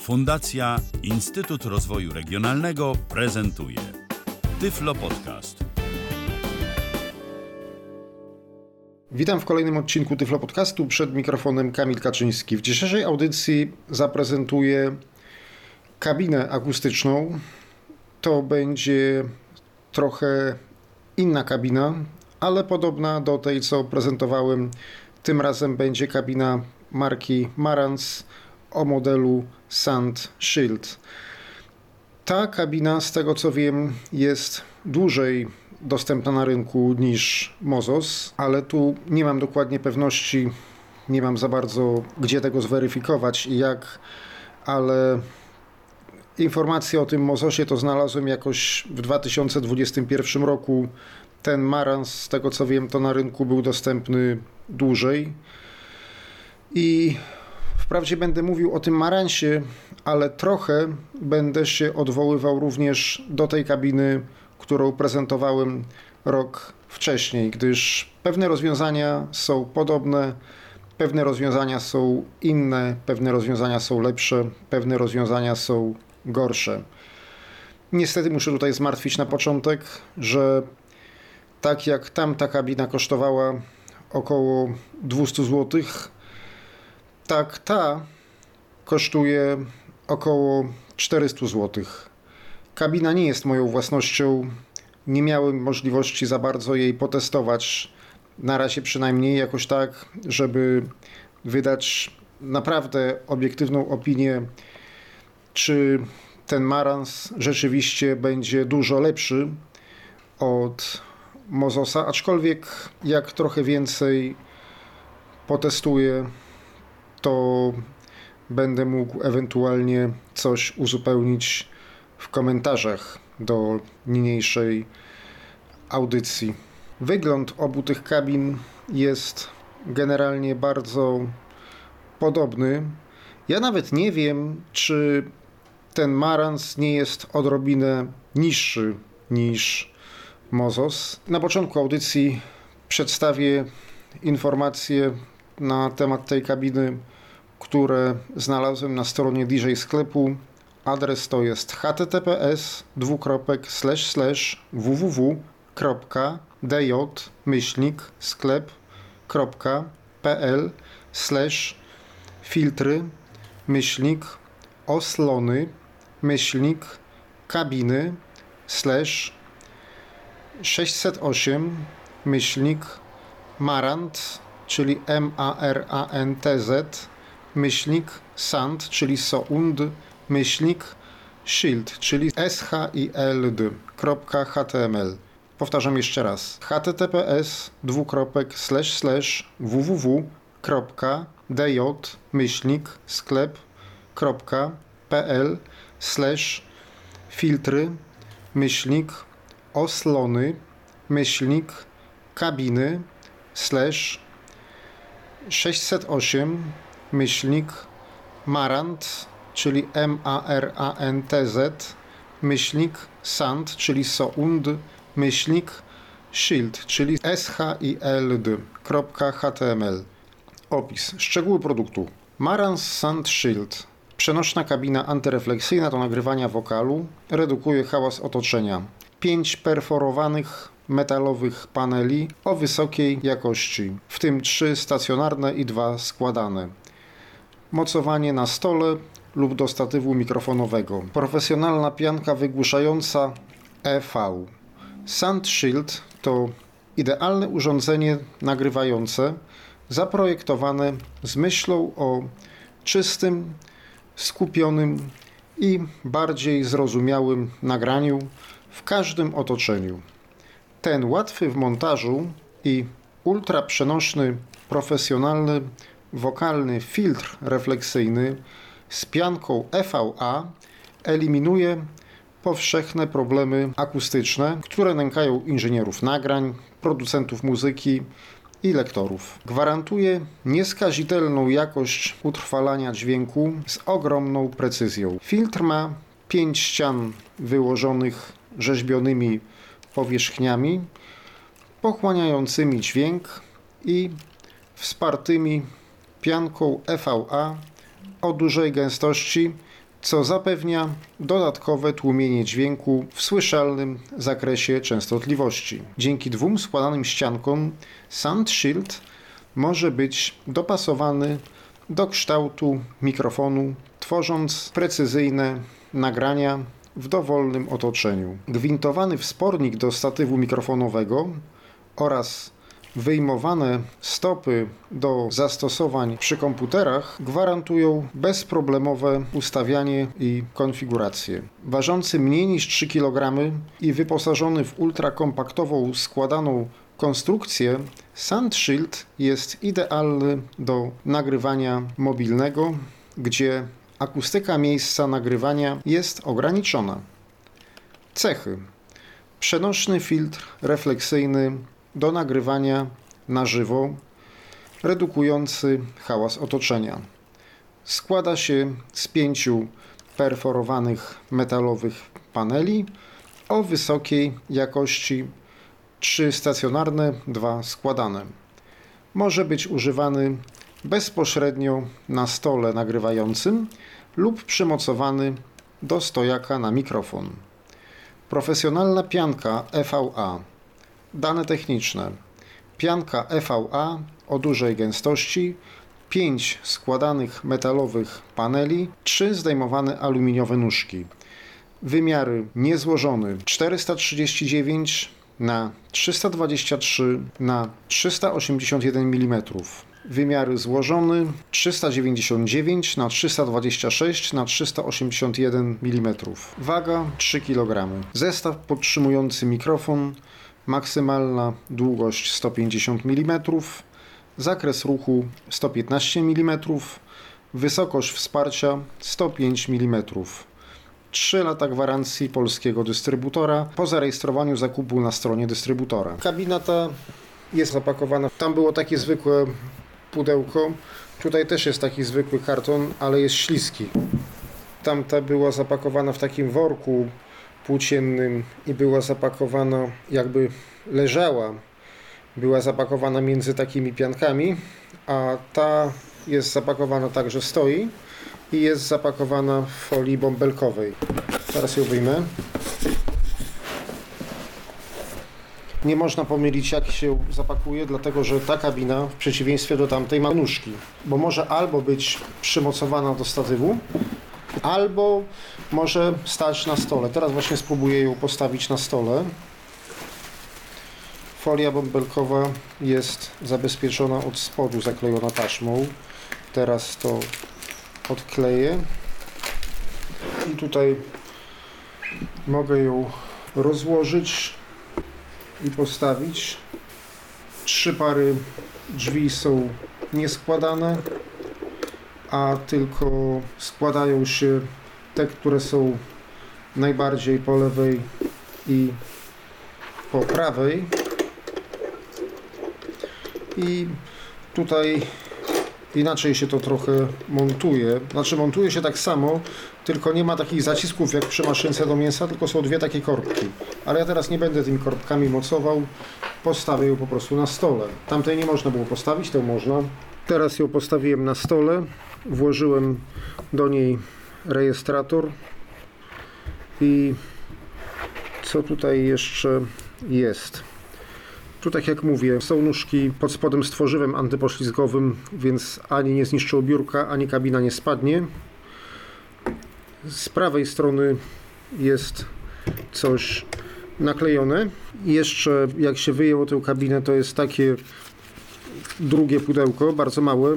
Fundacja Instytut Rozwoju Regionalnego prezentuje Tyflo Podcast. Witam w kolejnym odcinku Tyflo Podcastu. Przed mikrofonem Kamil Kaczyński. W dzisiejszej audycji zaprezentuję kabinę akustyczną. To będzie trochę inna kabina, ale podobna do tej, co prezentowałem. Tym razem będzie kabina marki Marantz o modelu Sand Shield. Ta kabina, z tego co wiem, jest dłużej dostępna na rynku niż Mozos, ale tu nie mam dokładnie pewności, nie mam za bardzo gdzie tego zweryfikować i jak, ale informacje o tym Mozosie to znalazłem jakoś w 2021 roku. Ten Marans, z tego co wiem, to na rynku był dostępny dłużej. I wprawdzie będę mówił o tym Maransie, ale trochę będę się odwoływał również do tej kabiny, którą prezentowałem rok wcześniej, gdyż pewne rozwiązania są podobne, pewne rozwiązania są inne, pewne rozwiązania są lepsze, pewne rozwiązania są gorsze. Niestety muszę tutaj zmartwić na początek, że tak jak tamta kabina kosztowała około 200 zł, tak ta kosztuje około 400 zł. Kabina nie jest moją własnością. Nie miałem możliwości za bardzo jej potestować. Na razie przynajmniej jakoś tak, żeby wydać naprawdę obiektywną opinię, czy ten Marans rzeczywiście będzie dużo lepszy od Mozosa, aczkolwiek jak trochę więcej potestuję, to będę mógł ewentualnie coś uzupełnić w komentarzach do niniejszej audycji. Wygląd obu tych kabin jest generalnie bardzo podobny. Ja nawet nie wiem, czy ten Marans nie jest odrobinę niższy niż Mozos. Na początku audycji przedstawię informacje na temat tej kabiny, które znalazłem na stronie DJ sklepu. Adres to jest https www.dj sklep.pl filtry myślnik oslony myślnik kabiny slash 608 myślnik marant czyli M-A-R-A-N-T-Z myślnik sand czyli sound myślnik shield czyli s-h-i-l-d.html Powtarzam jeszcze raz. https dwukropek slash slash www.dj myślnik sklep.pl slash filtry myślnik oslony myślnik kabiny slash 608 myślnik marant czyli M-A-R-A-N-T-Z myślnik sand czyli sound myślnik shield czyli s-h-i-l-d.html Opis. Szczegóły produktu. Marantz Sand Shield. Przenośna kabina antyrefleksyjna do nagrywania wokalu. Redukuje hałas otoczenia. 5 perforowanych metalowych paneli o wysokiej jakości, w tym 3 stacjonarne i 2 składane. Mocowanie na stole lub do statywu mikrofonowego. Profesjonalna pianka wygłuszająca EV. Sound Shield to idealne urządzenie nagrywające zaprojektowane z myślą o czystym, skupionym i bardziej zrozumiałym nagraniu w każdym otoczeniu. Ten łatwy w montażu i ultra przenośny, profesjonalny, wokalny filtr refleksyjny z pianką EVA eliminuje powszechne problemy akustyczne, które nękają inżynierów nagrań, producentów muzyki i lektorów. Gwarantuje nieskazitelną jakość utrwalania dźwięku z ogromną precyzją. Filtr ma pięć ścian wyłożonych rzeźbionymi powierzchniami, pochłaniającymi dźwięk i wspartymi pianką EVA o dużej gęstości co zapewnia dodatkowe tłumienie dźwięku w słyszalnym zakresie częstotliwości. Dzięki dwóm składanym ściankom Sound Shield może być dopasowany do kształtu mikrofonu, tworząc precyzyjne nagrania w dowolnym otoczeniu. Gwintowany wspornik do statywu mikrofonowego oraz wyjmowane stopy do zastosowań przy komputerach gwarantują bezproblemowe ustawianie i konfigurację. Ważący mniej niż 3 kg i wyposażony w ultrakompaktową składaną konstrukcję, SandShield jest idealny do nagrywania mobilnego, gdzie akustyka miejsca nagrywania jest ograniczona. Cechy: przenośny filtr refleksyjny do nagrywania na żywo, redukujący hałas otoczenia. Składa się z pięciu perforowanych metalowych paneli o wysokiej jakości, trzy stacjonarne, dwa składane. Może być używany bezpośrednio na stole nagrywającym lub przymocowany do stojaka na mikrofon. Profesjonalna pianka EVA. Dane techniczne. Pianka EVA o dużej gęstości, 5 składanych metalowych paneli, 3 zdejmowane aluminiowe nóżki. Wymiary niezłożony 439 na 323 na 381 mm wymiary złożony 399 na 326 na 381 mm. Waga 3 kg. Zestaw podtrzymujący mikrofon, maksymalna długość 150 mm, zakres ruchu 115 mm, wysokość wsparcia 105 mm. 3 lata gwarancji polskiego dystrybutora po zarejestrowaniu zakupu na stronie dystrybutora. Kabina ta jest zapakowana. Tam było takie zwykłe pudełko. Tutaj też jest taki zwykły karton, ale jest śliski. Tamta była zapakowana w takim worku płóciennym i była zapakowana, jakby leżała, była zapakowana między takimi piankami, a ta jest zapakowana tak, że stoi i jest zapakowana w folii bąbelkowej. Teraz ją wyjmę. Nie można pomylić jak się zapakuje, dlatego że ta kabina w przeciwieństwie do tamtej ma nóżki, bo może albo być przymocowana do statywu, albo może stać na stole. Teraz właśnie spróbuję ją postawić na stole. Folia bąbelkowa jest zabezpieczona od spodu, zaklejona taśmą. Teraz to odkleję. I tutaj mogę ją rozłożyć i postawić. Trzy pary drzwi są nieskładane, a tylko składają się te, które są najbardziej po lewej i po prawej. I tutaj inaczej się to trochę montuje. Znaczy montuje się tak samo, tylko nie ma takich zacisków jak przy maszynce do mięsa, tylko są dwie takie korbki. Ale ja teraz nie będę tymi korbkami mocował, postawię ją po prostu na stole. Tamtej nie można było postawić, to można. Teraz ją postawiłem na stole, włożyłem do niej rejestrator i co tutaj jeszcze jest. Tu tak jak mówię, są nóżki pod spodem z tworzywem antypoślizgowym, więc ani nie zniszczą biurka, ani kabina nie spadnie. Z prawej strony jest coś naklejone. Jeszcze jak się wyjęło tę kabinę, to jest takie drugie pudełko, bardzo małe.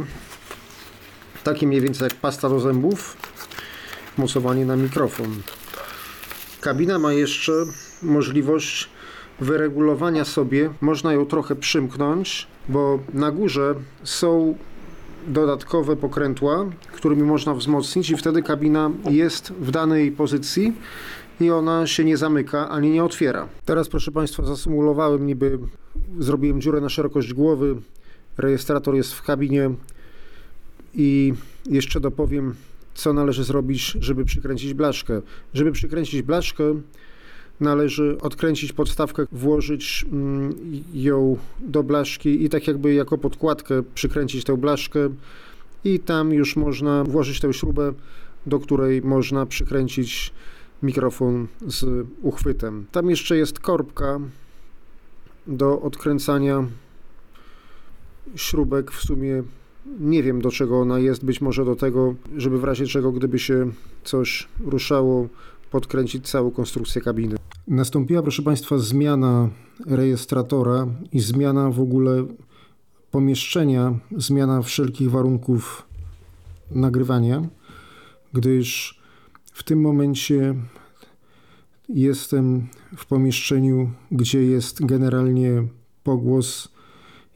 Takie mniej więcej jak pasta do zębów. Mocowanie na mikrofon. Kabina ma jeszcze możliwość wyregulowania sobie. Można ją trochę przymknąć, bo na górze są dodatkowe pokrętła, którymi można wzmocnić i wtedy kabina jest w danej pozycji i ona się nie zamyka ani nie otwiera. Teraz proszę Państwa zasymulowałem niby, zrobiłem dziurę na szerokość głowy, rejestrator jest w kabinie i jeszcze dopowiem co należy zrobić, żeby przykręcić blaszkę. Żeby przykręcić blaszkę należy odkręcić podstawkę, włożyć mm, ją do blaszki i tak jakby jako podkładkę przykręcić tę blaszkę i tam już można włożyć tę śrubę do której można przykręcić mikrofon z uchwytem. Tam jeszcze jest korbka do odkręcania śrubek. W sumie nie wiem do czego ona jest, być może do tego, żeby w razie czego, gdyby się coś ruszało, podkręcić całą konstrukcję kabiny. Nastąpiła, proszę Państwa, zmiana rejestratora i zmiana w ogóle pomieszczenia, zmiana wszelkich warunków nagrywania, gdyż w tym momencie jestem w pomieszczeniu, gdzie jest generalnie pogłos.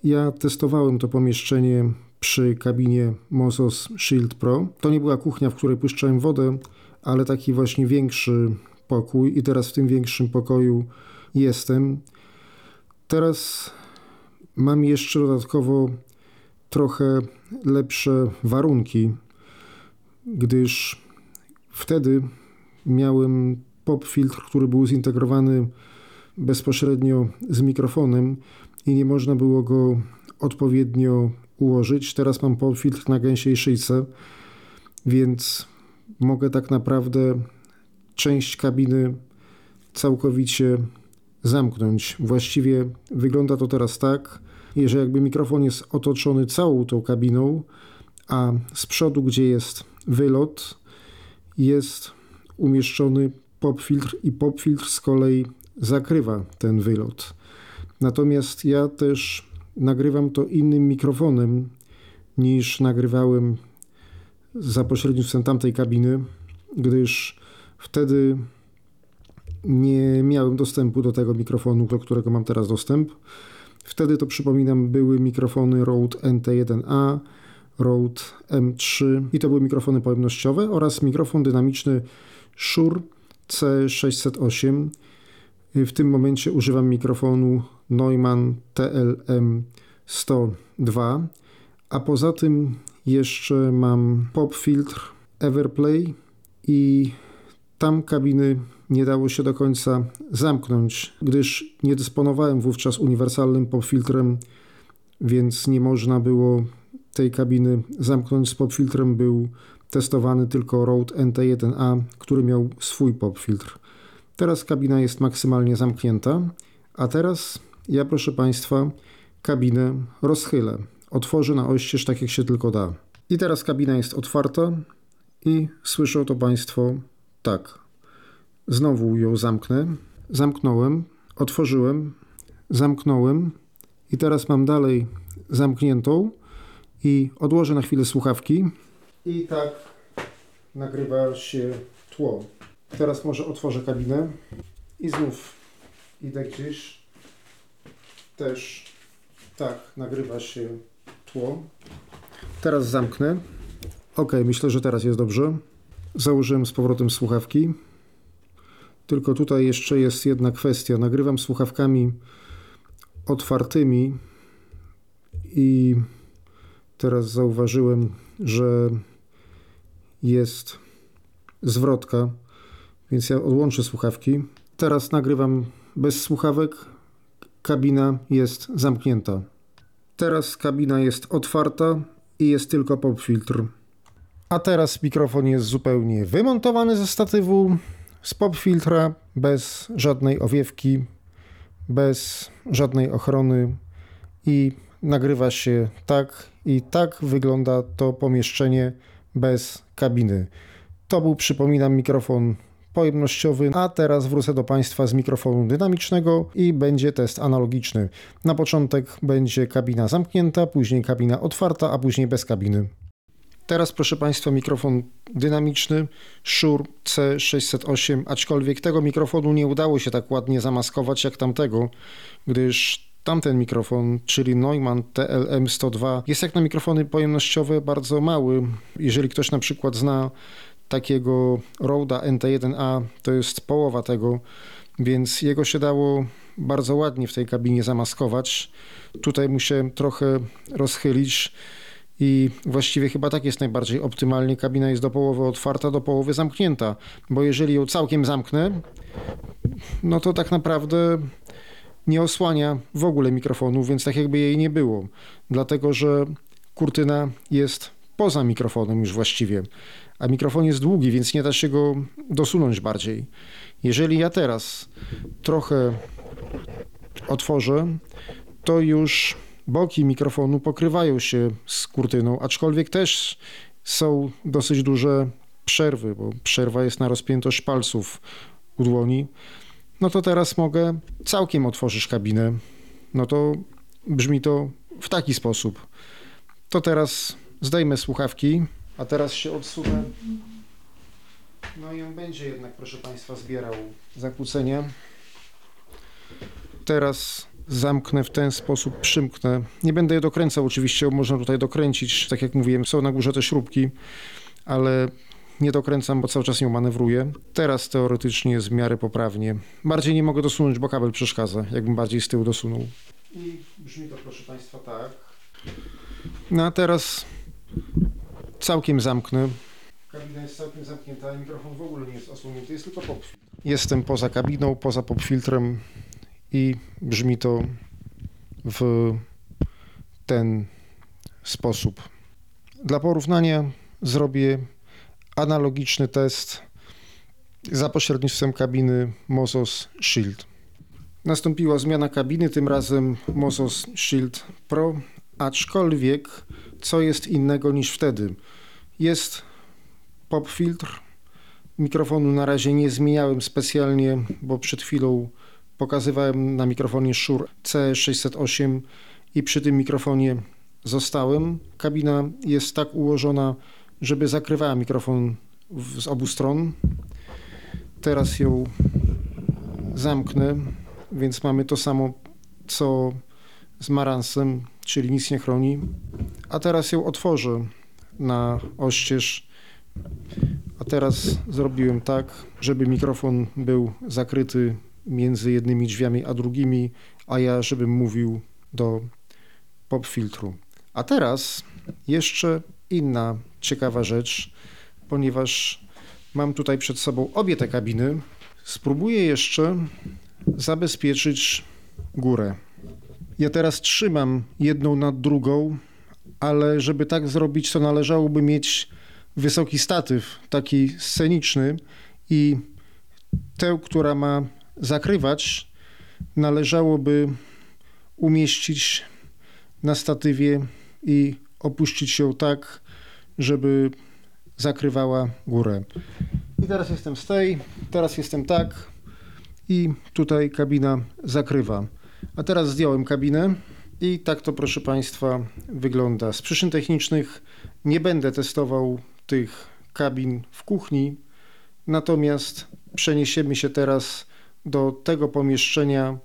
Ja testowałem to pomieszczenie przy kabinie Mozos Shield Pro. To nie była kuchnia, w której puszczałem wodę, ale taki właśnie większy pokój i teraz w tym większym pokoju jestem. Teraz mam jeszcze dodatkowo trochę lepsze warunki, gdyż wtedy miałem pop filtr, który był zintegrowany bezpośrednio z mikrofonem i nie można było go odpowiednio ułożyć. Teraz mam pop filtr na gęsiej szyjce, więc mogę tak naprawdę część kabiny całkowicie zamknąć. Właściwie wygląda to teraz tak, że jakby mikrofon jest otoczony całą tą kabiną, a z przodu, gdzie jest wylot, jest umieszczony popfiltr i popfiltr z kolei zakrywa ten wylot. Natomiast ja też nagrywam to innym mikrofonem niż nagrywałem za pośrednictwem tamtej kabiny, gdyż wtedy nie miałem dostępu do tego mikrofonu, do którego mam teraz dostęp. Wtedy to przypominam, były mikrofony Rode NT1A, Rode M3 i to były mikrofony pojemnościowe oraz mikrofon dynamiczny Shure C608. W tym momencie używam mikrofonu Neumann TLM 102, a poza tym jeszcze mam pop filtr Everplay i tam kabiny nie dało się do końca zamknąć, gdyż nie dysponowałem wówczas uniwersalnym popfiltrem, więc nie można było tej kabiny zamknąć z popfiltrem. Był testowany tylko Rode NT1A, który miał swój popfiltr. Teraz kabina jest maksymalnie zamknięta, a teraz ja proszę Państwa kabinę rozchylę. Otworzę na oścież tak jak się tylko da. I teraz kabina jest otwarta i słyszą to Państwo tak. Znowu ją zamknę. Zamknąłem, otworzyłem, zamknąłem i teraz mam dalej zamkniętą i odłożę na chwilę słuchawki. I tak nagrywa się tło. Teraz może otworzę kabinę i znów idę gdzieś. Też tak nagrywa się tło. Teraz zamknę. Ok, myślę, że teraz jest dobrze. Założyłem z powrotem słuchawki. Tylko tutaj jeszcze jest jedna kwestia. Nagrywam słuchawkami otwartymi i teraz zauważyłem, że jest zwrotka, więc ja odłączę słuchawki. Teraz nagrywam bez słuchawek. Kabina jest zamknięta. Teraz kabina jest otwarta i jest tylko pop filtr. A teraz mikrofon jest zupełnie wymontowany ze statywu z pop filtra, bez żadnej owiewki, bez żadnej ochrony i nagrywa się tak i tak wygląda to pomieszczenie bez kabiny. To był, przypominam, mikrofon pojemnościowy, a teraz wrócę do Państwa z mikrofonu dynamicznego i będzie test analogiczny. Na początek będzie kabina zamknięta, później kabina otwarta, a później bez kabiny. Teraz, proszę Państwa, mikrofon dynamiczny Shure C608, aczkolwiek tego mikrofonu nie udało się tak ładnie zamaskować jak tamtego, gdyż tamten mikrofon, czyli Neumann TLM102, jest jak na mikrofony pojemnościowe bardzo mały. Jeżeli ktoś na przykład zna takiego Roda NT1A, to jest połowa tego, więc jego się dało bardzo ładnie w tej kabinie zamaskować. Tutaj mu się trochę rozchylić i właściwie chyba tak jest najbardziej optymalnie. Kabina jest do połowy otwarta, do połowy zamknięta, bo jeżeli ją całkiem zamknę, no to tak naprawdę nie osłania w ogóle mikrofonu, więc tak jakby jej nie było, dlatego że kurtyna jest poza mikrofonem już właściwie. a mikrofon jest długi, więc nie da się go dosunąć bardziej. Jeżeli ja teraz trochę otworzę, to już boki mikrofonu pokrywają się z kurtyną, aczkolwiek też są dosyć duże przerwy, bo przerwa jest na rozpiętość palców u dłoni. No to teraz mogę całkiem otworzyć kabinę. No to brzmi to w taki sposób. To teraz zdejmę słuchawki, a teraz się odsunę. No i on będzie jednak, proszę Państwa, zbierał zakłócenie. Teraz zamknę w ten sposób, przymknę. Nie będę je dokręcał oczywiście, można tutaj dokręcić, tak jak mówiłem, są na górze te śrubki, ale nie dokręcam, bo cały czas ją manewruję. Teraz teoretycznie jest w miarę poprawnie. Bardziej nie mogę dosunąć, bo kabel przeszkadza, jakbym bardziej z tyłu dosunął. I brzmi to, proszę Państwa, tak. No a teraz całkiem zamknę. Kabina jest całkiem zamknięta, mikrofon w ogóle nie jest osłonięty, jest tylko popfiltr. Jestem poza kabiną, poza popfiltrem i brzmi to w ten sposób. Dla porównania zrobię analogiczny test za pośrednictwem kabiny Mozos Shield. Nastąpiła zmiana kabiny, tym razem Mozos Shield Pro, aczkolwiek co jest innego niż wtedy? Jest pop filtr. Mikrofonu na razie nie zmieniałem specjalnie, bo przed chwilą pokazywałem na mikrofonie Shure C608 i przy tym mikrofonie zostałem. Kabina jest tak ułożona, żeby zakrywała mikrofon z obu stron. Teraz ją zamknę, więc mamy to samo co z Maransem, czyli nic nie chroni. A teraz ją otworzę na oścież. A teraz zrobiłem tak, żeby mikrofon był zakryty między jednymi drzwiami a drugimi, a ja żebym mówił do pop filtru. A teraz jeszcze inna ciekawa rzecz, ponieważ mam tutaj przed sobą obie te kabiny. Spróbuję jeszcze zabezpieczyć górę. Ja teraz trzymam jedną nad drugą, ale żeby tak zrobić, to należałoby mieć wysoki statyw, taki sceniczny i tę, która ma zakrywać, należałoby umieścić na statywie i opuścić ją tak, żeby zakrywała górę. I teraz jestem z tej, teraz jestem tak i tutaj kabina zakrywa. A teraz zdjąłem kabinę i tak to proszę Państwa wygląda. Z przyczyn technicznych nie będę testował tych kabin w kuchni, natomiast przeniesiemy się teraz do tego pomieszczenia,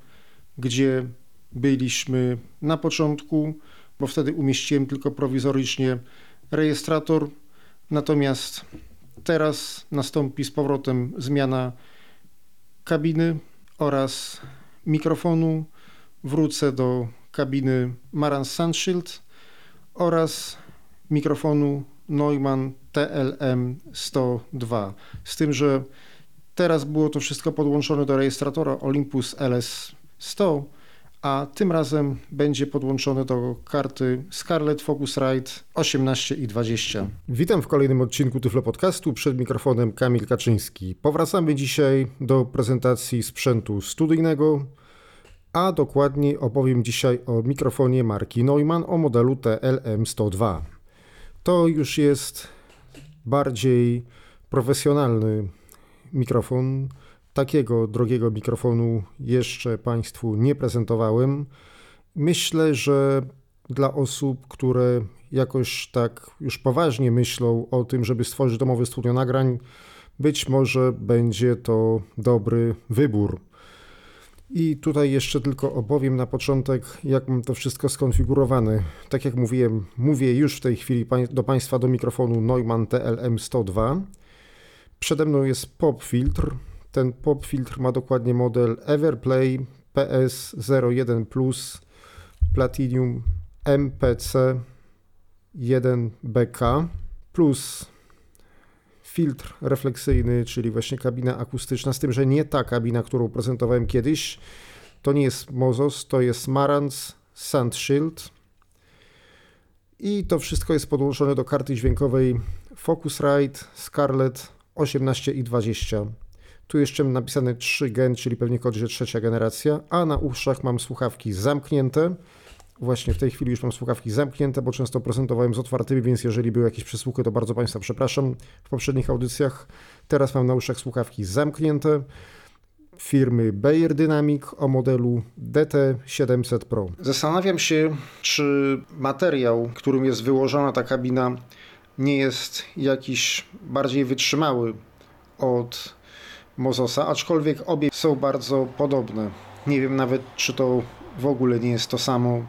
gdzie byliśmy na początku, bo wtedy umieściłem tylko prowizorycznie rejestrator, natomiast teraz nastąpi z powrotem zmiana kabiny oraz mikrofonu. Wrócę do kabiny Marantz Sunshield oraz mikrofonu Neumann TLM 102. Z tym, że teraz było to wszystko podłączone do rejestratora Olympus LS 100, a tym razem będzie podłączone do karty Scarlett Focusrite 18 i 20. Witam w kolejnym odcinku Tyflo Podcastu przed mikrofonem Kamil Kaczyński. Powracamy dzisiaj do prezentacji sprzętu studyjnego, a dokładniej opowiem dzisiaj o mikrofonie marki Neumann o modelu TLM102. To już jest bardziej profesjonalny mikrofon. Takiego drogiego mikrofonu jeszcze Państwu nie prezentowałem. Myślę, że dla osób, które jakoś tak już poważnie myślą o tym, żeby stworzyć domowe studio nagrań, być może będzie to dobry wybór. I tutaj jeszcze tylko opowiem na początek, jak mam to wszystko skonfigurowane. Tak jak mówiłem, mówię już w tej chwili do Państwa do mikrofonu Neumann TLM102. Przede mną jest pop filtr. Ten pop filtr ma dokładnie model Everplay PS01 Plus Platinum MPC 1BK plus filtr refleksyjny, czyli właśnie kabina akustyczna, z tym, że nie ta kabina, którą prezentowałem kiedyś. To nie jest Mozos, to jest Marantz Sandshield. I to wszystko jest podłączone do karty dźwiękowej Focusrite Scarlett 18 i 20. Tu jeszcze mam napisane 3 gen, czyli pewnie kod, że trzecia generacja, a na uszach mam słuchawki zamknięte. Właśnie w tej chwili już mam słuchawki zamknięte, bo często prezentowałem z otwartymi, więc jeżeli były jakieś przesłuchy, to bardzo Państwa przepraszam w poprzednich audycjach. Teraz mam na uszach słuchawki zamknięte firmy Bayer Dynamic o modelu DT700 Pro. Zastanawiam się, czy materiał, którym jest wyłożona ta kabina, nie jest jakiś bardziej wytrzymały od Mozosa, aczkolwiek obie są bardzo podobne. Nie wiem nawet, czy to w ogóle nie jest to samo.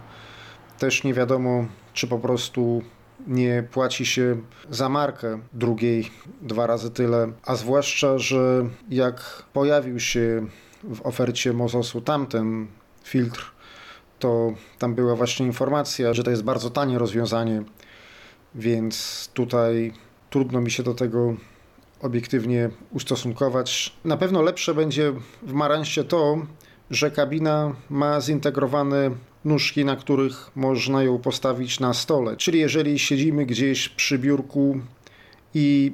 Też nie wiadomo, czy po prostu nie płaci się za markę drugiej dwa razy tyle, a zwłaszcza, że jak pojawił się w ofercie Mozosu tamten filtr, to tam była właśnie informacja, że to jest bardzo tanie rozwiązanie, więc tutaj trudno mi się do tego obiektywnie ustosunkować. Na pewno lepsze będzie w Maranście to, że kabina ma zintegrowane nóżki, na których można ją postawić na stole. Czyli jeżeli siedzimy gdzieś przy biurku i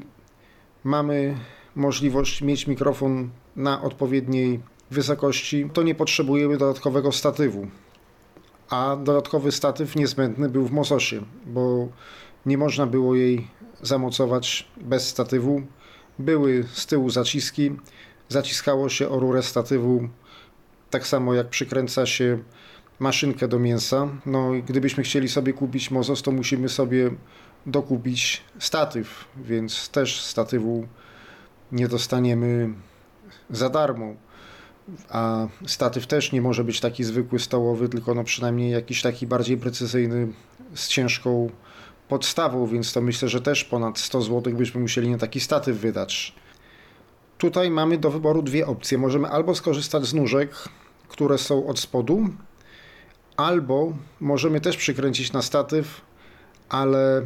mamy możliwość mieć mikrofon na odpowiedniej wysokości, to nie potrzebujemy dodatkowego statywu. A dodatkowy statyw niezbędny był w Mososie, bo nie można było jej zamocować bez statywu. Były z tyłu zaciski, zaciskało się o rurę statywu, tak samo jak przykręca się maszynkę do mięsa. No gdybyśmy chcieli sobie kupić mozos, to musimy sobie dokupić statyw, więc też statywu nie dostaniemy za darmo. A statyw też nie może być taki zwykły stołowy, tylko no przynajmniej jakiś taki bardziej precyzyjny z ciężką podstawą, więc to myślę, że też ponad 100 zł byśmy musieli na taki statyw wydać. Tutaj mamy do wyboru dwie opcje. Możemy albo skorzystać z nóżek, które są od spodu, albo możemy też przykręcić na statyw, ale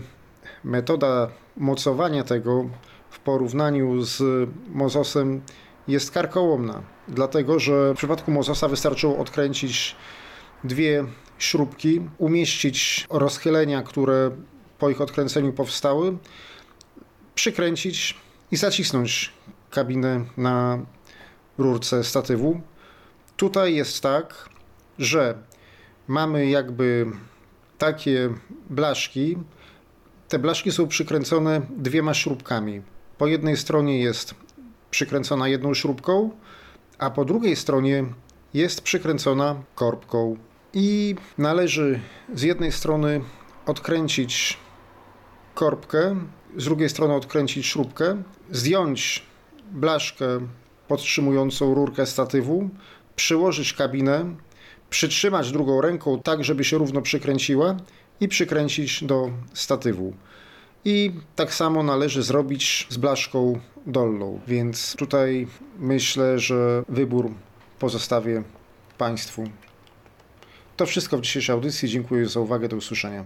metoda mocowania tego w porównaniu z mozosem jest karkołomna, dlatego że w przypadku mozosa wystarczyło odkręcić dwie śrubki, umieścić rozchylenia, które po ich odkręceniu powstały, przykręcić i zacisnąć kabinę na rurce statywu. Tutaj jest tak, że mamy jakby takie blaszki. Te blaszki są przykręcone dwiema śrubkami. Po jednej stronie jest przykręcona jedną śrubką, a po drugiej stronie jest przykręcona korbką. I należy z jednej strony odkręcić korbkę, z drugiej strony odkręcić śrubkę, zdjąć blaszkę podtrzymującą rurkę statywu, przyłożyć kabinę, przytrzymać drugą ręką tak, żeby się równo przykręciła i przykręcić do statywu. I tak samo należy zrobić z blaszką dolną, więc tutaj myślę, że wybór pozostawię Państwu. To wszystko w dzisiejszej audycji. Dziękuję za uwagę. Do usłyszenia.